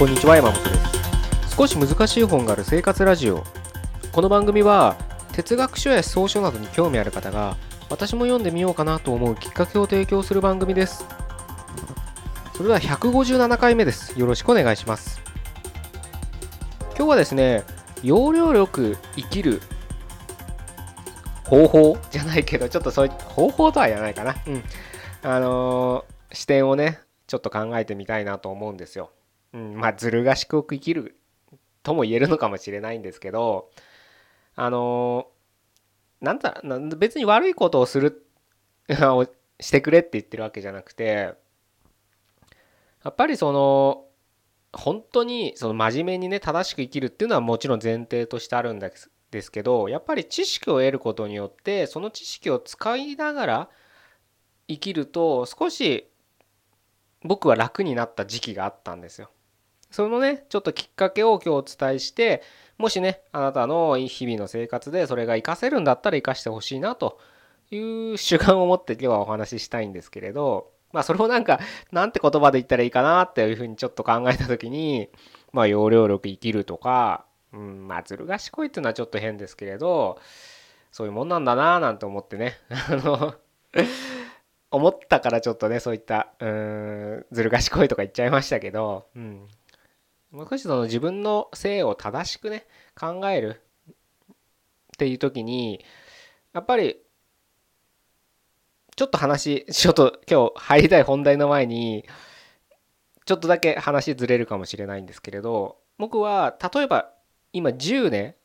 こんにちは山本です。少し難しい本がある生活ラジオ。この番組は哲学書や思想書などに興味ある方が私も読んでみようかなと思うきっかけを提供する番組です。それでは157回目です。よろしくお願いします。今日はですね要領力生きる方法じゃないけどちょっとそういう方法とは言わないかな。うん。あのー、視点をねちょっと考えてみたいなと思うんですよ。うん、まあずる賢く生きるとも言えるのかもしれないんですけどあのなんだ別に悪いことをする してくれって言ってるわけじゃなくてやっぱりその本当にその真面目にね正しく生きるっていうのはもちろん前提としてあるんですですけどやっぱり知識を得ることによってその知識を使いながら生きると少し僕は楽になった時期があったんですよ。そのねちょっときっかけを今日お伝えしてもしねあなたの日々の生活でそれが活かせるんだったら活かしてほしいなという主観を持って今日はお話ししたいんですけれどまあそれをなんかなんて言葉で言ったらいいかなっていうふうにちょっと考えた時にまあ要領力生きるとか、うん、まあずる賢いっていうのはちょっと変ですけれどそういうもんなんだなぁなんて思ってねあの思ったからちょっとねそういったうーんずる賢いとか言っちゃいましたけど、うん、もう少しその自分の性を正しくね考えるっていう時にやっぱりちょっと話ちょっと今日入りたい本題の前にちょっとだけ話ずれるかもしれないんですけれど僕は例えば今10ね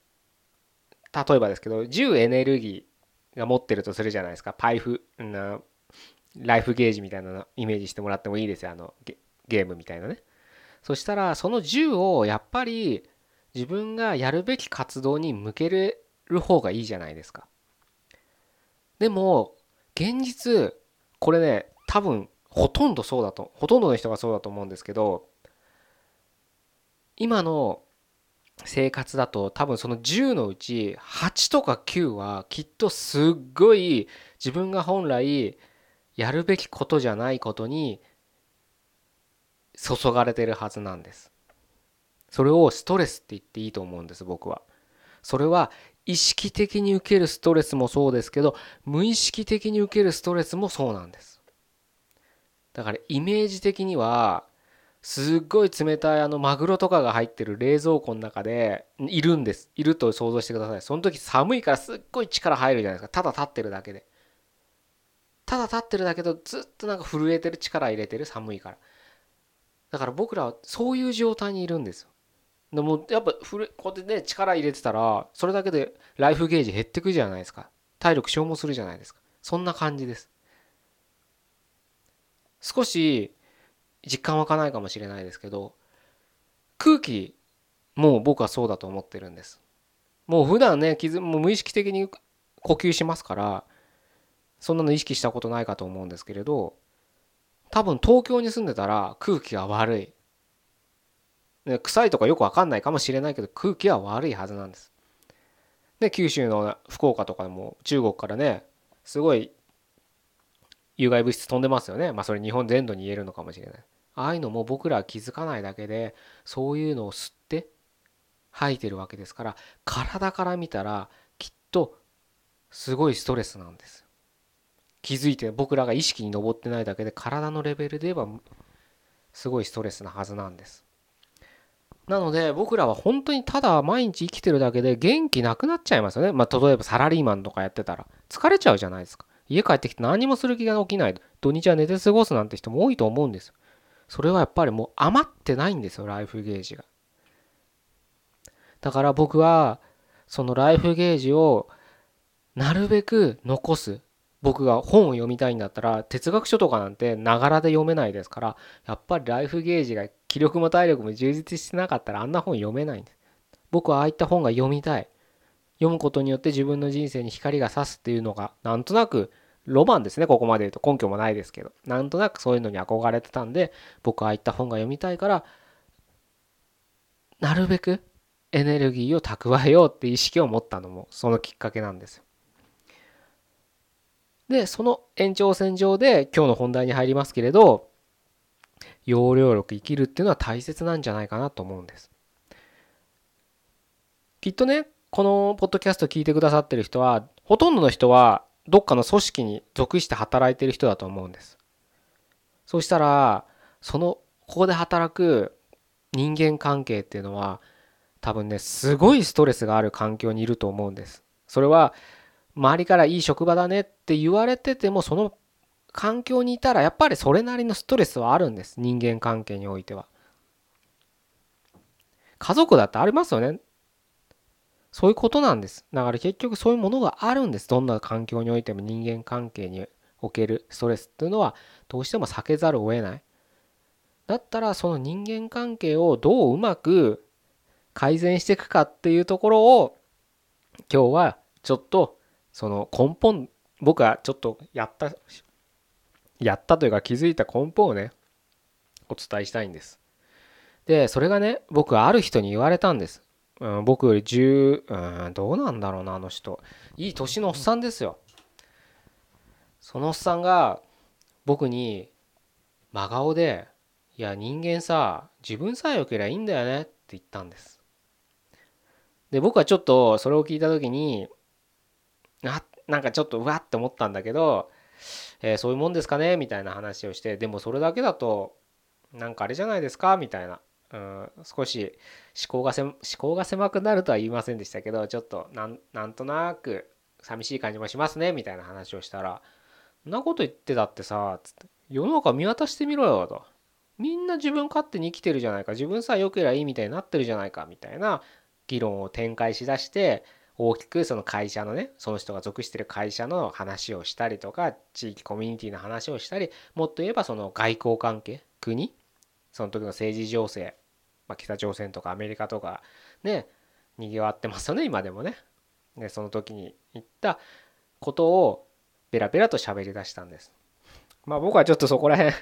例えばですけど10エネルギーが持ってるとするじゃないですか。パイフなライフゲージみたいなのイメージしてもらってもいいですよ。あのゲームみたいなね。そしたらその銃をやっぱり自分がやるべき活動に向ける方がいいじゃないですか。でも現実これね多分ほとんどそうだとほとんどの人がそうだと思うんですけど今の生活だと多分その10のうち8とか9はきっとすっごい自分が本来やるべきことじゃないことに注がれてるはずなんです。それをストレスって言っていいと思うんです僕は。それは意識的に受けるストレスもそうですけど無意識的に受けるストレスもそうなんです。だからイメージ的にはすっごい冷たいあのマグロとかが入ってる冷蔵庫の中でいるんです。いると想像してください。その時寒いからすっごい力入るじゃないですか。ただ立ってるだけで。ただ立ってるだけどずっとなんか震えてる力入れてる寒いから。だから僕らはそういう状態にいるんですよ。でもやっぱこうやってね力入れてたらそれだけでライフゲージ減ってくじゃないですか。体力消耗するじゃないですか。そんな感じです。少し実感湧かないかもしれないですけど空気もう僕はそうだと思ってるんです。もう普段ね傷も無意識的に呼吸しますからそんなの意識したことないかと思うんですけれど多分東京に住んでたら空気が悪い。ね、臭いとかよくわかんないかもしれないけど空気は悪いはずなんです。で九州の福岡とかも中国からねすごい有害物質飛んでますよね。まあそれ日本全土に言えるのかもしれない。ああいうのも僕らは気づかないだけでそういうのを吸って吐いてるわけですから体から見たらきっとすごいストレスなんです。気づいて僕らが意識に上ってないだけで体のレベルで言えばすごいストレスなはずなんです。なので僕らは本当にただ毎日生きてるだけで元気なくなっちゃいますよね。まあ例えばサラリーマンとかやってたら疲れちゃうじゃないですか。家帰ってきて何もする気が起きない土日は寝て過ごすなんて人も多いと思うんです。それはやっぱりもう余ってないんですよライフゲージが。だから僕はそのライフゲージをなるべく残す。僕が本を読みたいんだったら哲学書とかなんてながらで読めないですからやっぱりライフゲージが気力も体力も充実してなかったらあんな本読めないんです。僕はああいった本が読みたい。読むことによって自分の人生に光が差すっていうのがなんとなくロマンですねここまで言うと。根拠もないですけど。なんとなくそういうのに憧れてたんで僕はああいった本が読みたいからなるべくエネルギーを蓄えようって意識を持ったのもそのきっかけなんですよ。でその延長線上で今日の本題に入りますけれど要領力生きるっていうのは大切なんじゃないかなと思うんです。きっとねこのポッドキャスト聞いてくださってる人はほとんどの人はどっかの組織に属して働いてる人だと思うんです。そうしたらそのここで働く人間関係っていうのは多分ねすごいストレスがある環境にいると思うんです。それは周りからいい職場だねって言われててもその環境にいたらやっぱりそれなりのストレスはあるんです。人間関係においては。家族だってありますよね。そういうことなんです。だから結局そういうものがあるんです。どんな環境においても人間関係におけるストレスっていうのはどうしても避けざるを得ない。だったらその人間関係をどううまく改善していくかっていうところを今日はちょっとその根本僕はちょっとやったやったというか気づいた根本をねお伝えしたいんです。でそれがね僕ある人に言われたんです、うん、僕より10、うん、どうなんだろうなあの人。いい年のおっさんですよ。そのおっさんが僕に真顔で「いや人間さ自分さえ良ければいいんだよね」って言ったんです。で僕はちょっとそれを聞いた時にあなんかちょっとうわって思ったんだけど、えー、そういうもんですかね？みたいな話をしてでもそれだけだとなんかあれじゃないですか？みたいな、うん、少し思考がせ思考が狭くなるとは言いませんでしたけどちょっとなんなんとなく寂しい感じもしますね？みたいな話をしたら「んなこと言ってたってさ」つって「世の中見渡してみろよ」と。みんな自分勝手に生きてるじゃないか自分さえ良ければいいみたいになってるじゃないかみたいな議論を展開しだして大きくその会社のねその人が属してる会社の話をしたりとか地域コミュニティの話をしたりもっと言えばその外交関係国その時の政治情勢、まあ、北朝鮮とかアメリカとかねにぎわってますよね今でもね。でその時に言ったことをベラベラと喋り出したんです。まあ僕はちょっとそこら辺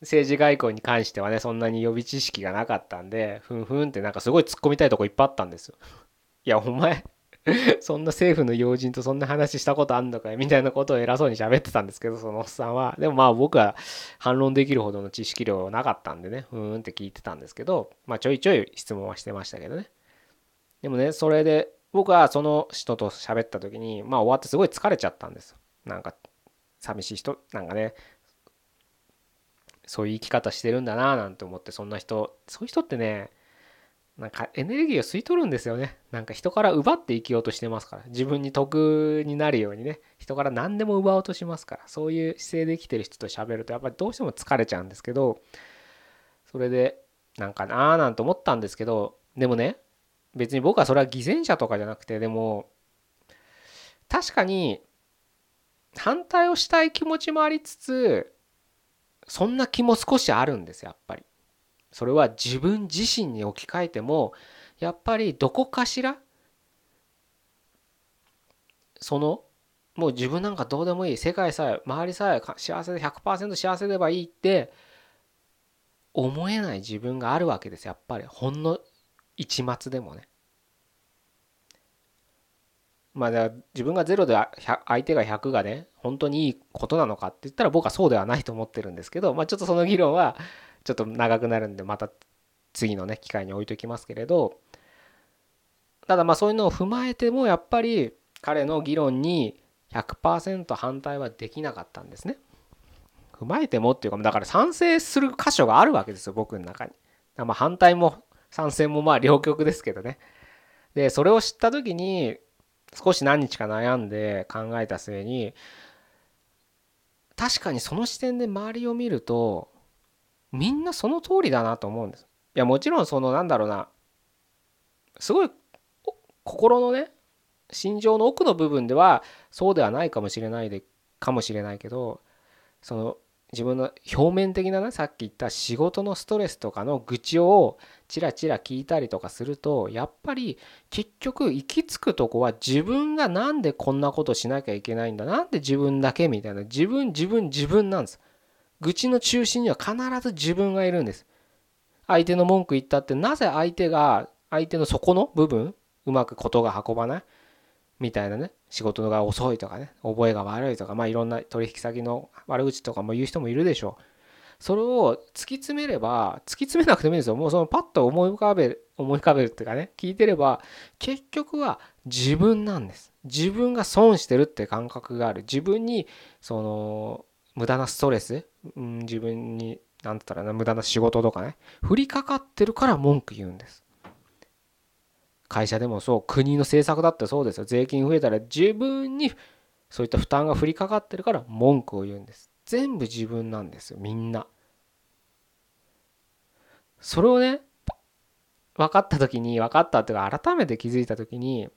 政治外交に関してはねそんなに予備知識がなかったんでふんふんってなんかすごい突っ込みたいとこいっぱいあったんですよ。いやお前 そんな政府の要人とそんな話したことあんのかよみたいなことを偉そうに喋ってたんですけどそのおっさんは。でもまあ僕は反論できるほどの知識量なかったんでね。ふーんって聞いてたんですけどまあちょいちょい質問はしてましたけどね。でもねそれで僕はその人と喋った時にまあ終わってすごい疲れちゃったんですなんか寂しい人なんかねそういう生き方してるんだなぁなんて思ってそんな人そういう人ってねなんかエネルギーを吸い取るんですよね。なんか人から奪って生きようとしてますから。自分に得になるようにね。人から何でも奪おうとしますから。そういう姿勢で生きてる人と喋るとやっぱりどうしても疲れちゃうんですけど、それでなんかなーなんて思ったんですけど、でもね、別に僕はそれは偽善者とかじゃなくて、でも、確かに反対をしたい気持ちもありつつ、そんな気も少しあるんですやっぱり。それは自分自身に置き換えてもやっぱりどこかしらそのもう自分なんかどうでもいい世界さえ周りさえ幸せで100%幸せでばいいって思えない自分があるわけですやっぱりほんの一末でもね。まあだ自分が0で相手が100がね本当にいいことなのかって言ったら僕はそうではないと思ってるんですけどまあちょっとその議論はちょっと長くなるんでまた次のね機会に置いときますけれどただまあそういうのを踏まえてもやっぱり彼の議論に100%反対はできなかったんですね。踏まえてもっていうかだから賛成する箇所があるわけですよ僕の中に。まあ反対も賛成もまあ両極ですけどね。でそれを知った時に少し何日か悩んで考えた末に確かにその視点で周りを見るとみんなその通りだなと思うんです。いやもちろんそのなんだろうなすごい心のね心情の奥の部分ではそうではないかもしれないでかもしれないけどその自分の表面的なねさっき言った仕事のストレスとかの愚痴をチラチラ聞いたりとかするとやっぱり結局行き着くとこは自分が何でこんなことしなきゃいけないんだなんで自分だけみたいな自分自分自分なんです愚痴の中心には必ず自分がいるんです。相手の文句言ったってなぜ相手が相手の底の部分うまくことが運ばない？みたいなね。仕事が遅いとかね。覚えが悪いとかまあいろんな取引先の悪口とかも言う人もいるでしょう。それを突き詰めれば突き詰めなくてもいいんですよ。もうそのパッと思い浮かべる思い浮かべるっていうかね。聞いてれば結局は自分なんです。自分が損してるって感覚がある。自分にその無駄なストレス、うん、自分に何て言ったらな無駄な仕事とかね。降りかかってるから文句言うんです。会社でもそう国の政策だってそうですよ。税金増えたら自分にそういった負担が降りかかってるから文句を言うんです。全部自分なんですよみんな。それをね分かった時に分かったっていうか改めて気づいた時に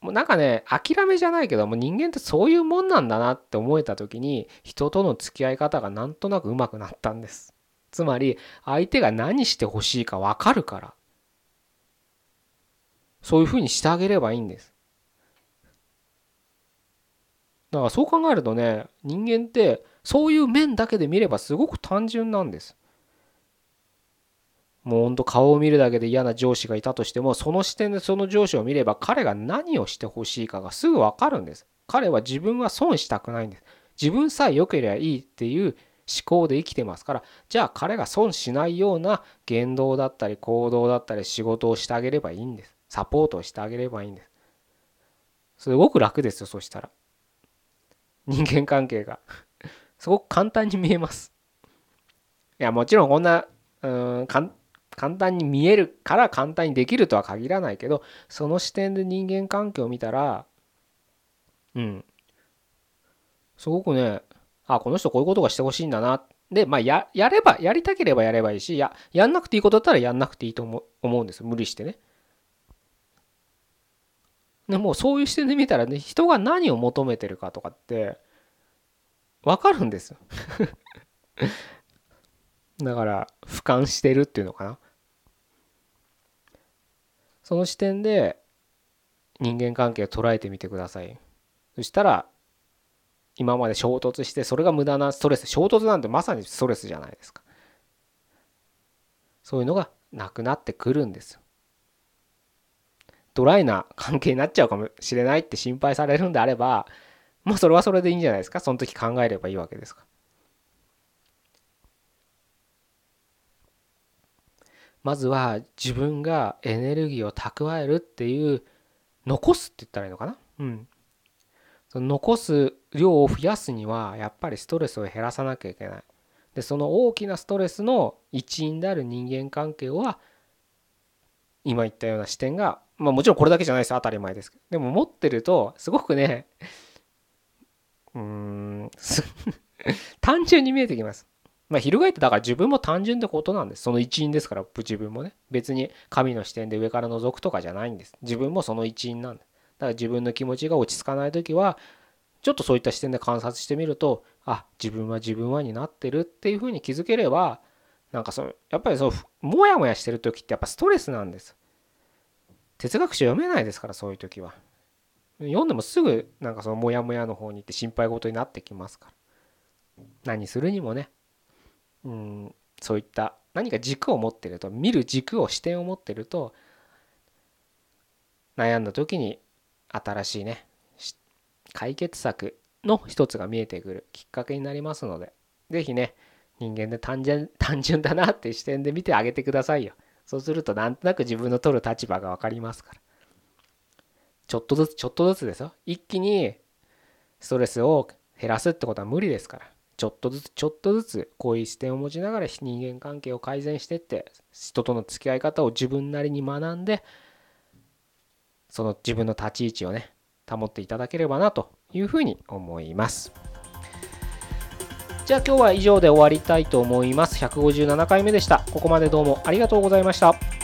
もうなんかね諦めじゃないけどもう人間ってそういうもんなんだなって思えた時に人との付き合い方がなんとなく上手くなったんです。つまり相手が何してほしいか分かるから。そういうふうにしてあげればいいんです。だからそう考えるとね人間ってそういう面だけで見ればすごく単純なんです。もうほんと顔を見るだけで嫌な上司がいたとしてもその視点でその上司を見れば彼が何をしてほしいかがすぐ分かるんです。彼は自分は損したくないんです。自分さえ良ければいいっていう思考で生きてますからじゃあ彼が損しないような言動だったり行動だったり仕事をしてあげればいいんです。サポートをしてあげればいいんです。すごく楽ですよそしたら。人間関係が。すごく簡単に見えます。いやもちろんこんなうん簡単に見えるから簡単にできるとは限らないけどその視点で人間関係を見たらうん。すごくねあこの人こういうことがしてほしいんだな。でまあややればやりたければやればいいしややんなくていいことだったらやんなくていいと思思うんです無理してね。でもうそういう視点で見たらね人が何を求めてるかとかって分かるんですよ。だから俯瞰してるっていうのかな。その視点で人間関係を捉えてみてください。そしたら今まで衝突してそれが無駄なストレス衝突なんてまさにストレスじゃないですか。そういうのがなくなってくるんですよ。ドライな関係になっちゃうかもしれないって心配されるんであればもうそれはそれでいいんじゃないですか。その時考えればいいわけですから。まずは自分がエネルギーを蓄えるっていう残すって言ったらいいのかな？うん。その残す量を増やすにはやっぱりストレスを減らさなきゃいけない。でその大きなストレスの一因である人間関係は今言ったような視点がまあもちろんこれだけじゃないです当たり前です。けどでも持ってるとすごくね うーん 単純に見えてきます。まあ、翻ってだから自分も単純ってことなんです。その一員ですから、自分もね。別に神の視点で上から覗くとかじゃないんです。自分もその一員なんだ。だから自分の気持ちが落ち着かない時は、ちょっとそういった視点で観察してみると、あ、自分は自分はになってるっていうふうに気づければ、なんかそう、やっぱりそう、もやもやしてる時ってやっぱストレスなんです。哲学書読めないですから、そういう時は。読んでもすぐなんかそのモヤモヤの方に行って心配事になってきますから。何するにもね、うん、そういった何か軸を持ってると見る軸を視点を持ってると悩んだ時に新しいね解決策の一つが見えてくるきっかけになりますので是非ね人間で単純単純だなって視点で見てあげてくださいよ。そうするとなんとなく自分の取る立場が分かりますから。ちょっとずつちょっとずつですよ。一気にストレスを減らすってことは無理ですから。ちょっとずつちょっとずつこういう視点を持ちながら人間関係を改善してって人との付き合い方を自分なりに学んでその自分の立ち位置をね保っていただければなというふうに思います。じゃあ今日は以上で終わりたいと思います。157回目でした。ここまでどうもありがとうございました。